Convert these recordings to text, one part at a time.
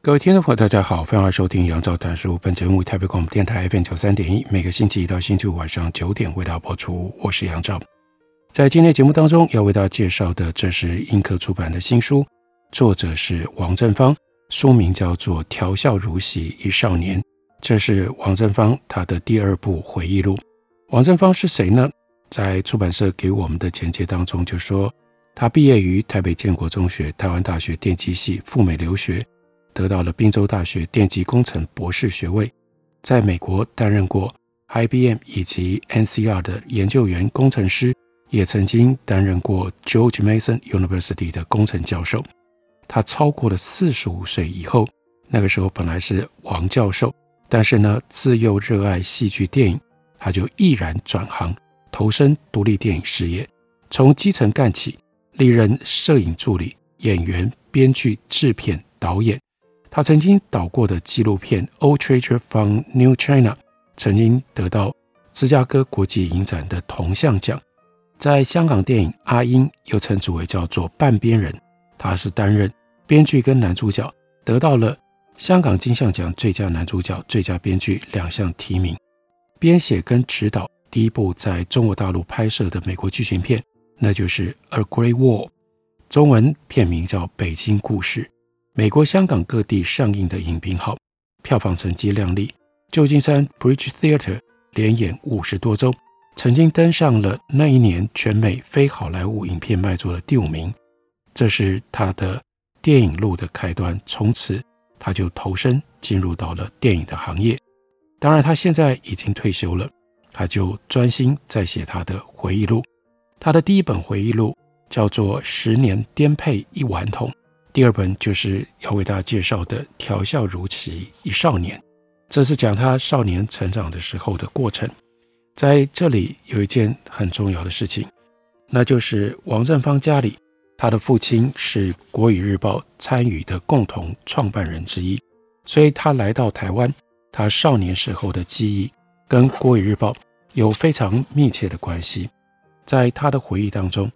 各位听众朋友，大家好，欢迎收听杨照谈书。本节目台北广播电台 FM 九三点一，每个星期一到星期五晚上九点为大家播出。我是杨照。在今天节目当中，要为大家介绍的，这是映客出版的新书，作者是王正芳，书名叫做《调笑如洗一少年》。这是王正芳他的第二部回忆录。王正芳是谁呢？在出版社给我们的简介当中就说，他毕业于台北建国中学、台湾大学电机系，赴美留学。得到了宾州大学电机工程博士学位，在美国担任过 IBM 以及 NCR 的研究员工程师，也曾经担任过 George Mason University 的工程教授。他超过了四十五岁以后，那个时候本来是王教授，但是呢，自幼热爱戏剧电影，他就毅然转行，投身独立电影事业，从基层干起，历任摄影助理、演员、编剧、制片、导演。他曾经导过的纪录片《Old Treasure from New China》曾经得到芝加哥国际影展的铜像奖。在香港电影《阿英》又称之为叫做半边人，他是担任编剧跟男主角，得到了香港金像奖最佳男主角、最佳编剧两项提名。编写跟指导第一部在中国大陆拍摄的美国剧情片，那就是《A Great Wall》，中文片名叫《北京故事》。美国、香港各地上映的影评好，票房成绩亮丽。旧金山 Bridge Theatre 连演五十多周，曾经登上了那一年全美非好莱坞影片卖座的第五名。这是他的电影路的开端，从此他就投身进入到了电影的行业。当然，他现在已经退休了，他就专心在写他的回忆录。他的第一本回忆录叫做《十年颠沛一顽童》。第二本就是要为大家介绍的《调笑如棋一少年》，这是讲他少年成长的时候的过程。在这里有一件很重要的事情，那就是王正芳家里，他的父亲是《国语日报》参与的共同创办人之一，所以他来到台湾，他少年时候的记忆跟《国语日报》有非常密切的关系。在他的回忆当中，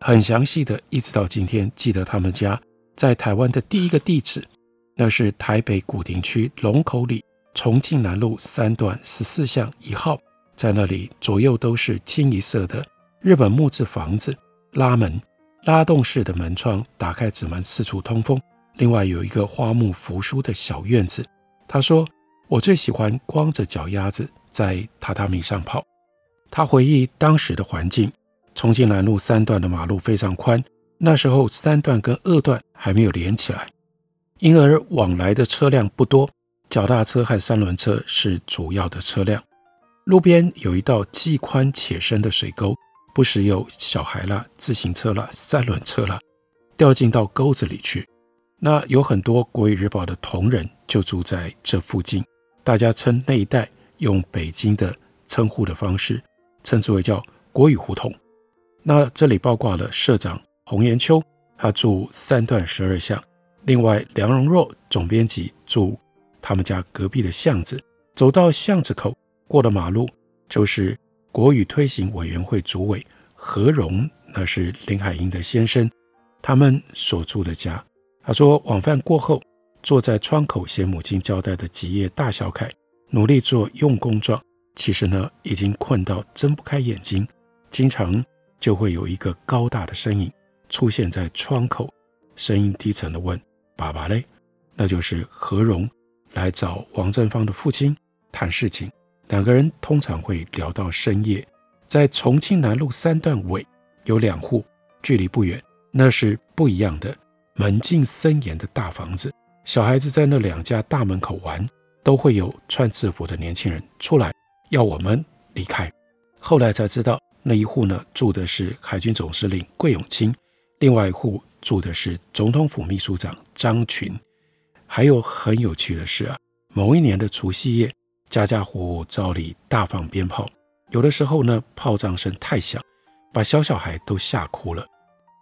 很详细的，一直到今天记得他们家。在台湾的第一个地址，那是台北古亭区龙口里重庆南路三段十四巷一号。在那里，左右都是清一色的日本木质房子，拉门、拉动式的门窗，打开纸门四处通风。另外有一个花木扶疏的小院子。他说：“我最喜欢光着脚丫子在榻榻米上跑。”他回忆当时的环境：重庆南路三段的马路非常宽。那时候三段跟二段还没有连起来，因而往来的车辆不多，脚踏车和三轮车是主要的车辆。路边有一道既宽且深的水沟，不时有小孩啦、自行车啦、三轮车啦掉进到沟子里去。那有很多国语日报的同仁就住在这附近，大家称那一带用北京的称呼的方式，称之为叫国语胡同。那这里包括了社长。洪延秋，他住三段十二巷。另外，梁荣若总编辑住他们家隔壁的巷子。走到巷子口，过了马路，就是国语推行委员会主委何荣，那是林海音的先生，他们所住的家。他说，晚饭过后，坐在窗口写母亲交代的几页大小楷，努力做用功状。其实呢，已经困到睁不开眼睛，经常就会有一个高大的身影。出现在窗口，声音低沉地问：“爸爸嘞？”那就是何荣来找王正芳的父亲谈事情。两个人通常会聊到深夜。在重庆南路三段尾有两户，距离不远，那是不一样的门禁森严的大房子。小孩子在那两家大门口玩，都会有穿制服的年轻人出来要我们离开。后来才知道，那一户呢住的是海军总司令桂永清。另外一户住的是总统府秘书长张群。还有很有趣的是啊，某一年的除夕夜，家家户户照例大放鞭炮，有的时候呢，炮仗声太响，把小小孩都吓哭了。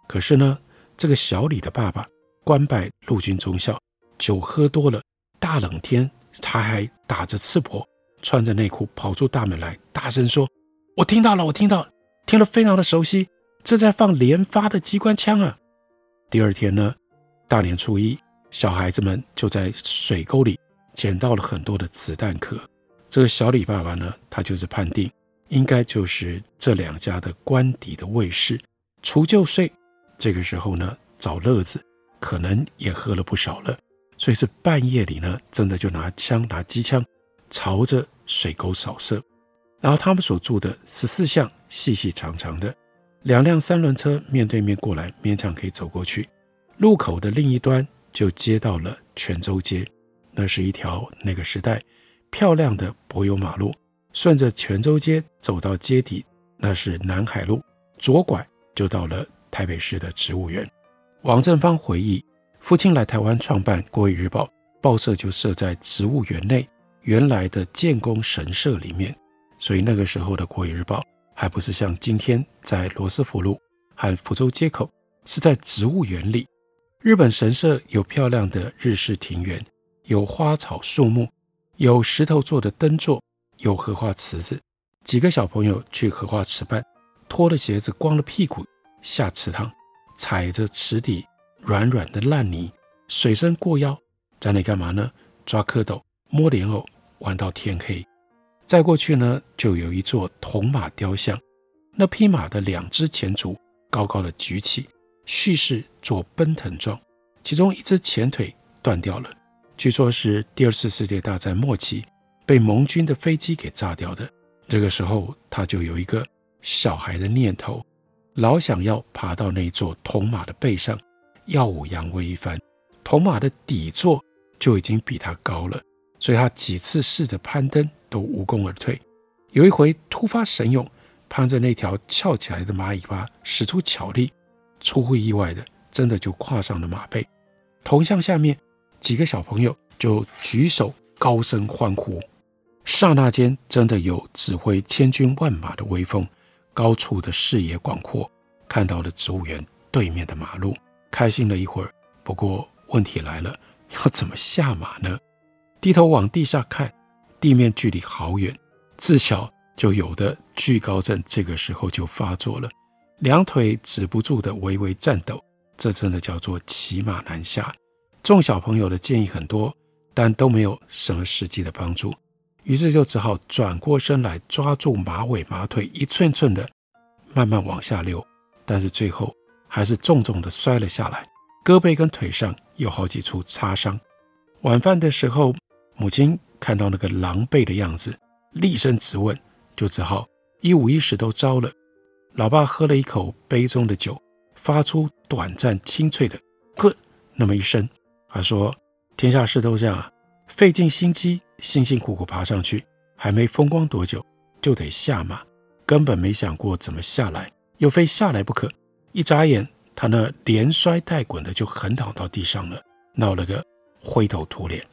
可是呢，这个小李的爸爸官拜陆军中校，酒喝多了，大冷天他还打着赤膊，穿着内裤跑出大门来，大声说：“我听到了，我听到了，听了非常的熟悉，这在放连发的机关枪啊！”第二天呢，大年初一，小孩子们就在水沟里捡到了很多的子弹壳。这个小李爸爸呢，他就是判定应该就是这两家的官邸的卫士除旧岁，这个时候呢找乐子，可能也喝了不少了，所以是半夜里呢，真的就拿枪拿机枪朝着水沟扫射。然后他们所住的十四巷细细长长的两辆三轮车面对面过来，勉强可以走过去。路口的另一端就接到了泉州街，那是一条那个时代。漂亮的柏油马路，顺着泉州街走到街底，那是南海路，左拐就到了台北市的植物园。王正芳回忆，父亲来台湾创办《国语日报》，报社就设在植物园内原来的建功神社里面，所以那个时候的《国语日报》还不是像今天在罗斯福路和福州街口，是在植物园里。日本神社有漂亮的日式庭园，有花草树木。有石头做的灯座，有荷花池子，几个小朋友去荷花池畔，脱了鞋子，光了屁股下池塘，踩着池底软软的烂泥，水深过腰，在那干嘛呢？抓蝌蚪，摸莲藕，玩到天黑。再过去呢，就有一座铜马雕像，那匹马的两只前足高高的举起，蓄势做奔腾状，其中一只前腿断掉了。据说是第二次世界大战末期被盟军的飞机给炸掉的。这个时候，他就有一个小孩的念头，老想要爬到那座铜马的背上，耀武扬威一番。铜马的底座就已经比他高了，所以他几次试着攀登都无功而退。有一回突发神勇，攀着那条翘起来的马尾巴，使出巧力，出乎意外的，真的就跨上了马背。铜像下面。几个小朋友就举手高声欢呼，刹那间真的有指挥千军万马的威风。高处的视野广阔，看到了植物园对面的马路，开心了一会儿。不过问题来了，要怎么下马呢？低头往地下看，地面距离好远，自小就有的惧高症这个时候就发作了，两腿止不住的微微颤抖，这真的叫做骑马难下。众小朋友的建议很多，但都没有什么实际的帮助，于是就只好转过身来抓住马尾马腿，一寸寸的慢慢往下溜。但是最后还是重重的摔了下来，胳膊跟腿上有好几处擦伤。晚饭的时候，母亲看到那个狼狈的样子，厉声质问，就只好一五一十都招了。老爸喝了一口杯中的酒，发出短暂清脆的“呵”那么一声。他说：“天下事都这样啊，费尽心机，辛辛苦苦爬上去，还没风光多久，就得下马，根本没想过怎么下来，又非下来不可。一眨眼，他那连摔带滚的就横躺到地上了，闹了个灰头土脸。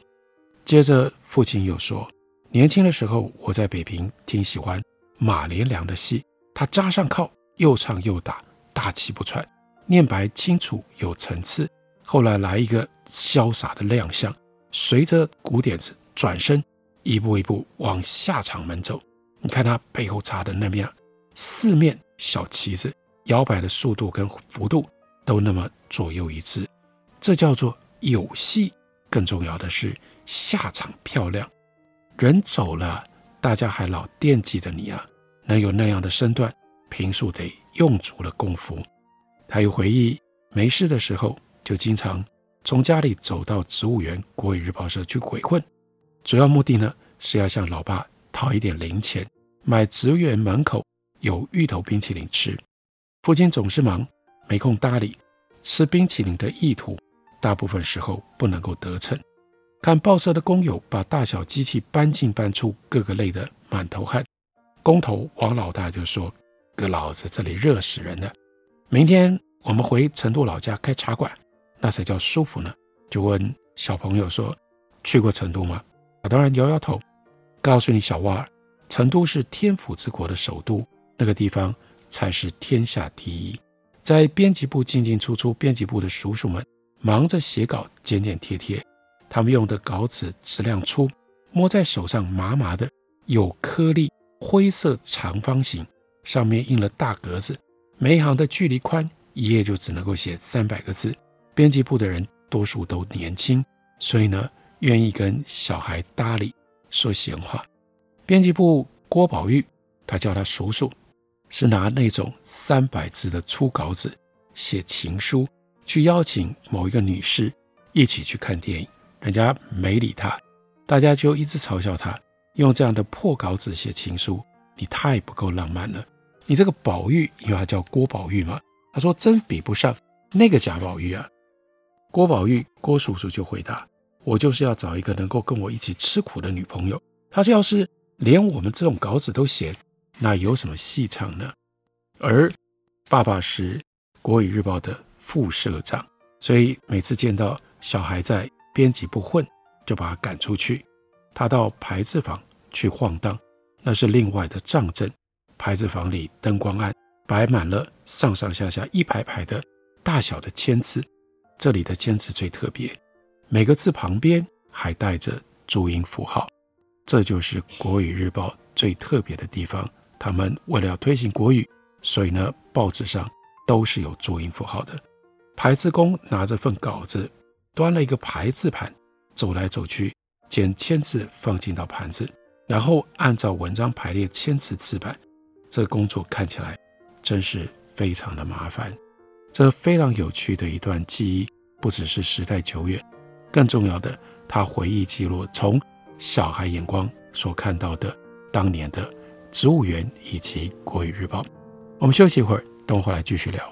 接着，父亲又说：年轻的时候，我在北平挺喜欢马连良的戏，他扎上靠，又唱又打，大气不喘，念白清楚有层次。后来来一个。”潇洒的亮相，随着鼓点子转身，一步一步往下场门走。你看他背后插的那面四面小旗子，摇摆的速度跟幅度都那么左右一致，这叫做有戏。更重要的是下场漂亮。人走了，大家还老惦记着你啊！能有那样的身段，平素得用足了功夫。他又回忆没事的时候，就经常。从家里走到植物园国语日报社去鬼混，主要目的呢是要向老爸讨一点零钱，买植物园门口有芋头冰淇淋吃。父亲总是忙，没空搭理吃冰淇淋的意图，大部分时候不能够得逞。看报社的工友把大小机器搬进搬出，各个累得满头汗。工头王老大就说：“哥老子这里热死人了，明天我们回成都老家开茶馆，那才叫舒服呢。就问小朋友说：“去过成都吗？”他当然摇摇头。告诉你，小娃儿，成都是天府之国的首都，那个地方才是天下第一。在编辑部进进出出，编辑部的叔叔们忙着写稿，剪剪贴贴。他们用的稿纸质量粗，摸在手上麻麻的，有颗粒，灰色长方形，上面印了大格子，每一行的距离宽，一页就只能够写三百个字。编辑部的人多数都年轻，所以呢，愿意跟小孩搭理，说闲话。编辑部郭宝玉，他叫他叔叔。是拿那种三百字的粗稿纸写情书，去邀请某一个女士一起去看电影，人家没理他，大家就一直嘲笑他用这样的破稿纸写情书，你太不够浪漫了。你这个宝玉，因为他叫郭宝玉嘛，他说真比不上那个贾宝玉啊。郭宝玉，郭叔叔就回答：我就是要找一个能够跟我一起吃苦的女朋友。他说要是连我们这种稿纸都写。那有什么戏唱呢？而爸爸是国语日报的副社长，所以每次见到小孩在编辑部混，就把他赶出去。他到排字房去晃荡，那是另外的账镇。排字房里灯光暗，摆满了上上下下一排排的大小的签字。这里的签字最特别，每个字旁边还带着注音符号，这就是国语日报最特别的地方。他们为了要推行国语，所以呢，报纸上都是有注音符号的。排字工拿着份稿子，端了一个排字盘，走来走去，将签字放进到盘子，然后按照文章排列签字字板。这工作看起来真是非常的麻烦。这非常有趣的一段记忆，不只是时代久远，更重要的，他回忆记录从小孩眼光所看到的当年的。植物园以及国语日报，我们休息一会儿，等会儿来继续聊。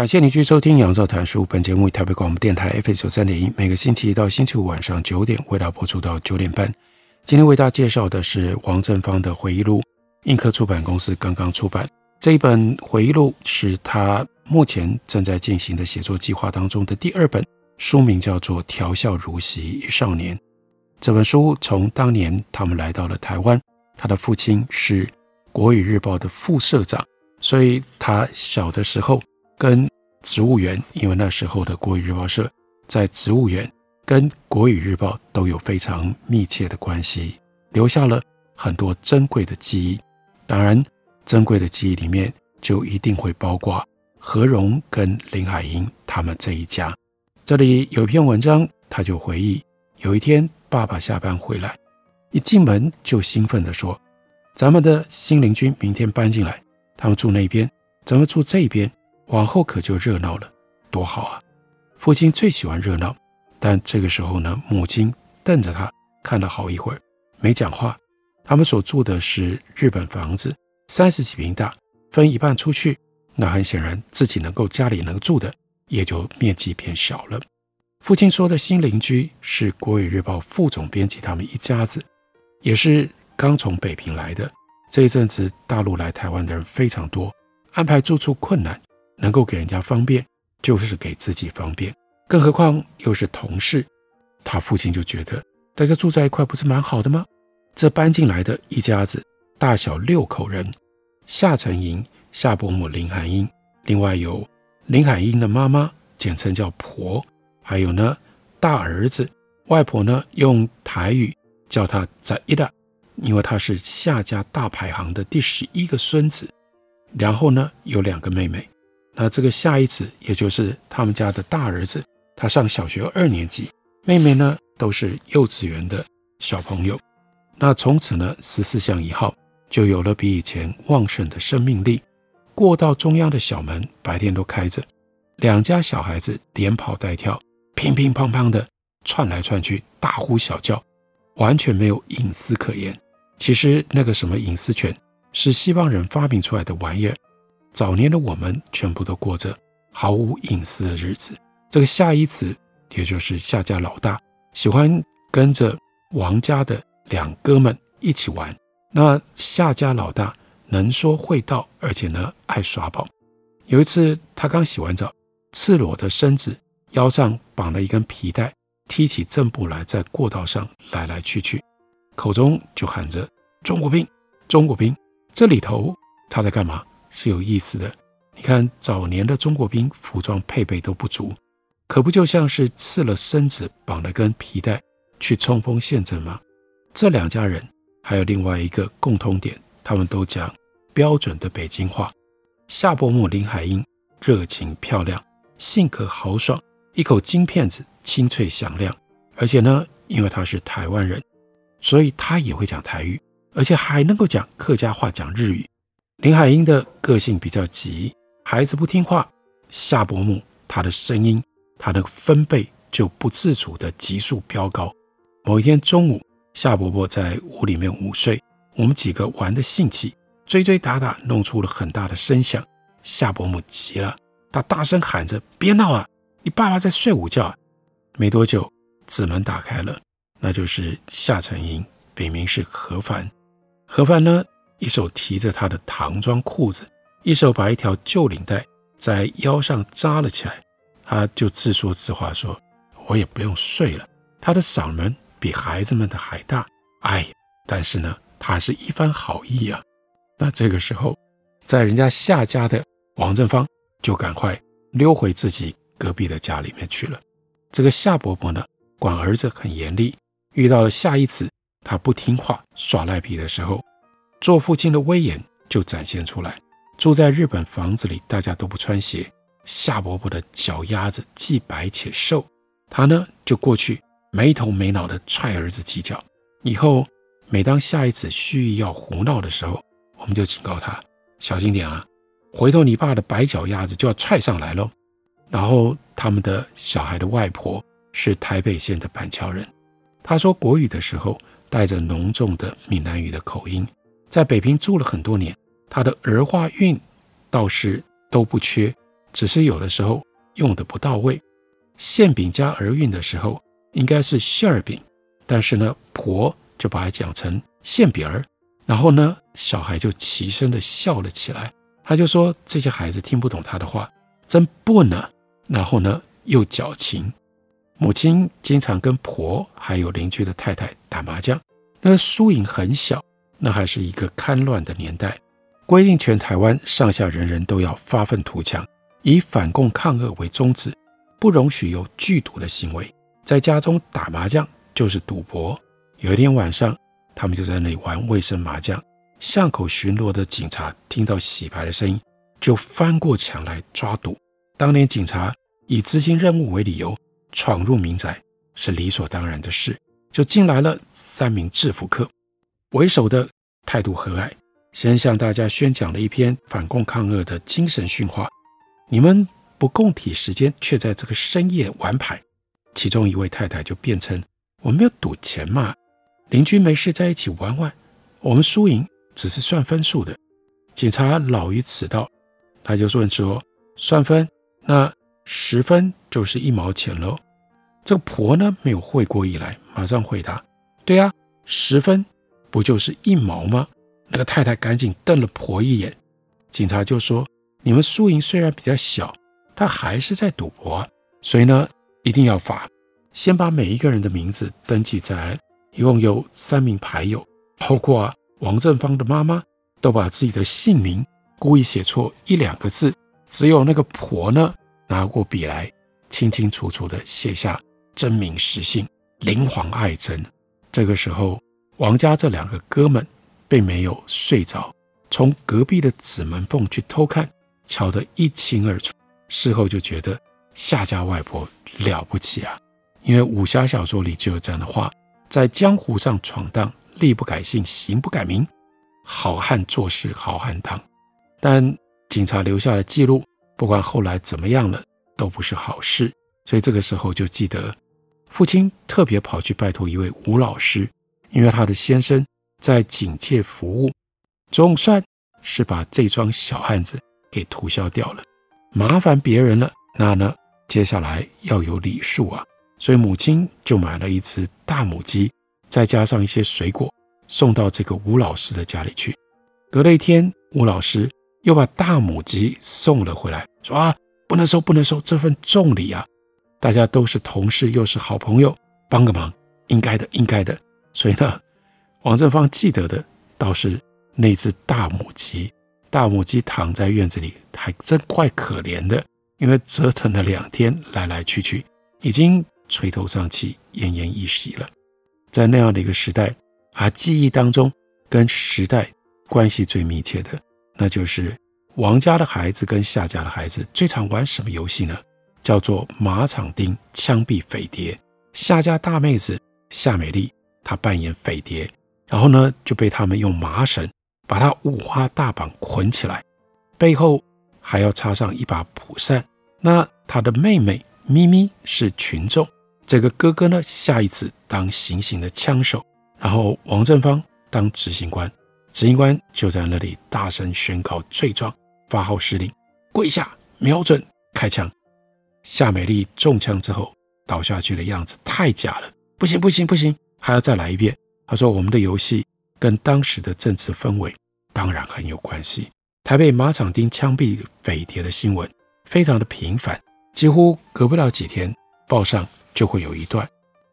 感谢您继续收听《杨照谈书》。本节目以台北广播电台 F 九三点一，每个星期一到星期五晚上九点，为大家播出到九点半。今天为大家介绍的是王正芳的回忆录，映客出版公司刚刚出版这一本回忆录，是他目前正在进行的写作计划当中的第二本，书名叫做《调笑如昔少年》。这本书从当年他们来到了台湾，他的父亲是国语日报的副社长，所以他小的时候。跟植物园，因为那时候的国语日报社在植物园，跟国语日报都有非常密切的关系，留下了很多珍贵的记忆。当然，珍贵的记忆里面就一定会包括何荣跟林海音他们这一家。这里有一篇文章，他就回忆，有一天爸爸下班回来，一进门就兴奋地说：“咱们的新邻居明天搬进来，他们住那边，咱们住这边，往后可就热闹了，多好啊！父亲最喜欢热闹，但这个时候呢，母亲瞪着他看了好一会儿，没讲话。他们所住的是日本房子，三十几平大，分一半出去，那很显然自己能够家里能住的也就面积变小了。父亲说的新邻居是《国语日报》副总编辑，他们一家子，也是。刚从北平来的，这一阵子大陆来台湾的人非常多，安排住处困难，能够给人家方便，就是给自己方便，更何况又是同事，他父亲就觉得大家住在一块不是蛮好的吗？这搬进来的一家子大小六口人，夏承莹、夏伯母林海音，另外有林海音的妈妈，简称叫婆，还有呢大儿子，外婆呢用台语叫他在伊达。因为他是夏家大排行的第十一个孙子，然后呢有两个妹妹，那这个夏一子也就是他们家的大儿子，他上小学二年级，妹妹呢都是幼稚园的小朋友。那从此呢十四巷一号就有了比以前旺盛的生命力，过道中央的小门白天都开着，两家小孩子连跑带跳，乒乒乓乓的窜来窜去，大呼小叫，完全没有隐私可言。其实那个什么隐私权是西方人发明出来的玩意儿，早年的我们全部都过着毫无隐私的日子。这个夏一子，也就是夏家老大，喜欢跟着王家的两哥们一起玩。那夏家老大能说会道，而且呢爱耍宝。有一次他刚洗完澡，赤裸的身子腰上绑了一根皮带，踢起正步来，在过道上来来去去。口中就喊着“中国兵，中国兵”。这里头他在干嘛？是有意思的。你看早年的中国兵服装配备都不足，可不就像是赤了身子绑了根皮带去冲锋陷阵吗？这两家人还有另外一个共通点，他们都讲标准的北京话。夏伯母林海音热情漂亮，性格豪爽，一口京片子清脆响亮，而且呢，因为他是台湾人。所以他也会讲台语，而且还能够讲客家话、讲日语。林海音的个性比较急，孩子不听话，夏伯母她的声音，她的分贝就不自主的急速飙高。某一天中午，夏伯伯在屋里面午睡，我们几个玩的兴起，追追打打，弄出了很大的声响。夏伯母急了，她大声喊着：“别闹啊，你爸爸在睡午觉。”啊没多久，子门打开了。那就是夏承莹，笔名是何凡。何凡呢，一手提着他的唐装裤子，一手把一条旧领带在腰上扎了起来。他就自说自话说：“我也不用睡了。”他的嗓门比孩子们的还大。哎，但是呢，他是一番好意啊。那这个时候，在人家夏家的王正芳就赶快溜回自己隔壁的家里面去了。这个夏伯伯呢，管儿子很严厉。遇到了夏一子，他不听话、耍赖皮的时候，做父亲的威严就展现出来。住在日本房子里，大家都不穿鞋。夏伯伯的脚丫子既白且瘦，他呢就过去没头没脑的踹儿子几脚。以后每当下一子蓄意要胡闹的时候，我们就警告他小心点啊，回头你爸的白脚丫子就要踹上来喽。然后他们的小孩的外婆是台北县的板桥人。他说国语的时候，带着浓重的闽南语的口音，在北平住了很多年。他的儿化韵倒是都不缺，只是有的时候用得不到位。馅饼加儿韵的时候，应该是馅儿饼，但是呢，婆就把它讲成馅饼儿。然后呢，小孩就齐声的笑了起来。他就说这些孩子听不懂他的话，真笨呢。然后呢，又矫情。母亲经常跟婆还有邻居的太太打麻将，那个输赢很小，那还是一个戡乱的年代，规定全台湾上下人人都要发愤图强，以反共抗俄为宗旨，不容许有聚赌的行为，在家中打麻将就是赌博。有一天晚上，他们就在那里玩卫生麻将，巷口巡逻的警察听到洗牌的声音，就翻过墙来抓赌。当年警察以执行任务为理由。闯入民宅是理所当然的事，就进来了三名制服客，为首的态度和蔼，先向大家宣讲了一篇反共抗俄的精神训话。你们不共体时间，却在这个深夜玩牌。其中一位太太就辩称：“我们没有赌钱嘛，邻居没事在一起玩玩，我们输赢只是算分数的。”警察老于此道，他就问说：“算分，那十分就是一毛钱喽？”这个婆呢，没有会过意来，马上回答：“对呀，十分不就是一毛吗？”那个太太赶紧瞪了婆一眼。警察就说：“你们输赢虽然比较小，但还是在赌博，所以呢，一定要罚。先把每一个人的名字登记在案，一共有三名牌友，包括王正芳的妈妈，都把自己的姓名故意写错一两个字，只有那个婆呢，拿过笔来，清清楚楚地写下。”真名实姓林黄爱珍。这个时候，王家这两个哥们并没有睡着，从隔壁的子门缝去偷看，瞧得一清二楚。事后就觉得夏家外婆了不起啊，因为武侠小说里就有这样的话：在江湖上闯荡，立不改姓，行不改名，好汉做事好汉当。但警察留下的记录，不管后来怎么样了，都不是好事。所以这个时候就记得。父亲特别跑去拜托一位吴老师，因为他的先生在警界服务，总算是把这桩小案子给涂消掉了。麻烦别人了，那呢，接下来要有礼数啊，所以母亲就买了一只大母鸡，再加上一些水果，送到这个吴老师的家里去。隔了一天，吴老师又把大母鸡送了回来，说啊，不能收，不能收，这份重礼啊。大家都是同事，又是好朋友，帮个忙，应该的，应该的。所以呢，王正芳记得的倒是那只大母鸡。大母鸡躺在院子里，还真怪可怜的，因为折腾了两天，来来去去，已经垂头丧气，奄奄一息了。在那样的一个时代，啊，记忆当中跟时代关系最密切的，那就是王家的孩子跟夏家的孩子最常玩什么游戏呢？叫做马场钉枪毙匪谍，夏家大妹子夏美丽，他扮演匪谍，然后呢就被他们用麻绳把他五花大绑捆起来，背后还要插上一把蒲扇。那他的妹妹咪咪是群众，这个哥哥呢下一次当行刑的枪手，然后王正芳当执行官，执行官就在那里大声宣告罪状，发号施令，跪下，瞄准，开枪。夏美丽中枪之后倒下去的样子太假了，不行不行不行，还要再来一遍。他说：“我们的游戏跟当时的政治氛围当然很有关系。台北马场町枪毙匪谍的新闻非常的频繁，几乎隔不了几天报上就会有一段。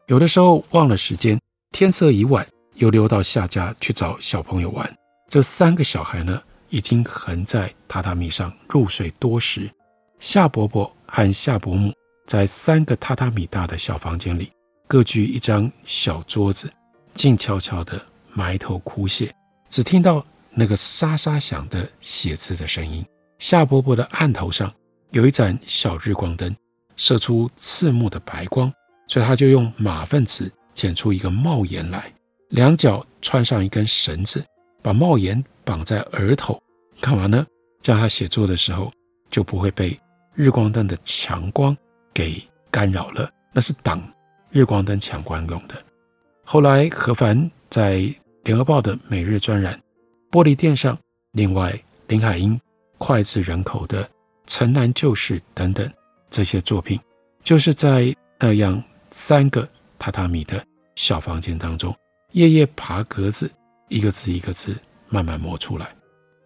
有的时候忘了时间，天色已晚，又溜到夏家去找小朋友玩。这三个小孩呢，已经横在榻榻米上入睡多时。夏伯伯。”和夏伯母在三个榻榻米大的小房间里，各据一张小桌子，静悄悄地埋头苦写，只听到那个沙沙响的写字的声音。夏伯伯的案头上有一盏小日光灯，射出刺目的白光，所以他就用马粪纸剪出一个帽檐来，两脚穿上一根绳子，把帽檐绑在额头，干嘛呢？这样他写作的时候就不会被。日光灯的强光给干扰了，那是挡日光灯强光用的。后来何凡在《联合报》的每日专栏《玻璃店上》，另外林海音脍炙人口的《城南旧事》等等这些作品，就是在那样三个榻榻米的小房间当中，夜夜爬格子，一个字一个字慢慢磨出来。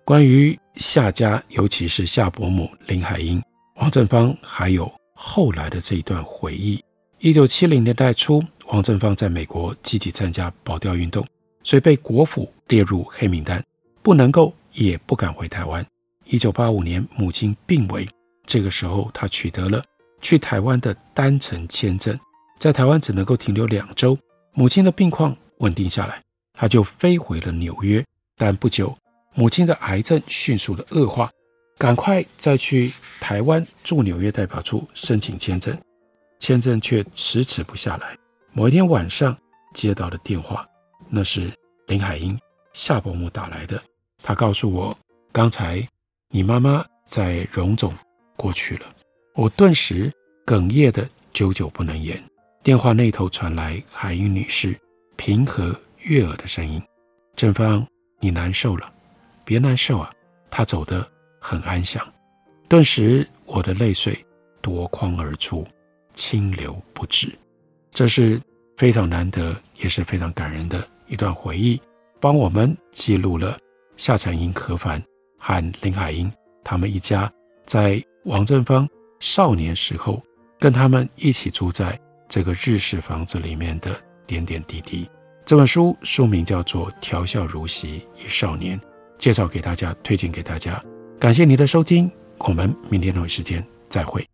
关于夏家，尤其是夏伯母林海音。王振芳还有后来的这一段回忆。一九七零年代初，王正芳在美国积极参加保钓运动，所以被国府列入黑名单，不能够也不敢回台湾。一九八五年，母亲病危，这个时候他取得了去台湾的单程签证，在台湾只能够停留两周。母亲的病况稳定下来，他就飞回了纽约。但不久，母亲的癌症迅速的恶化。赶快再去台湾驻纽约代表处申请签证，签证却迟迟不下来。某一天晚上接到了电话，那是林海音夏伯母打来的，她告诉我，刚才你妈妈在荣总过去了。我顿时哽咽的久久不能言。电话那头传来海英女士平和悦耳的声音：“正芳，你难受了，别难受啊。”她走得很安详。顿时，我的泪水夺眶而出，清流不止。这是非常难得，也是非常感人的一段回忆，帮我们记录了夏产婴、可凡和林海音他们一家在王正芳少年时候，跟他们一起住在这个日式房子里面的点点滴滴。这本书书名叫做《调笑如昔一少年》，介绍给大家，推荐给大家。感谢您的收听，我们明天同一时间再会。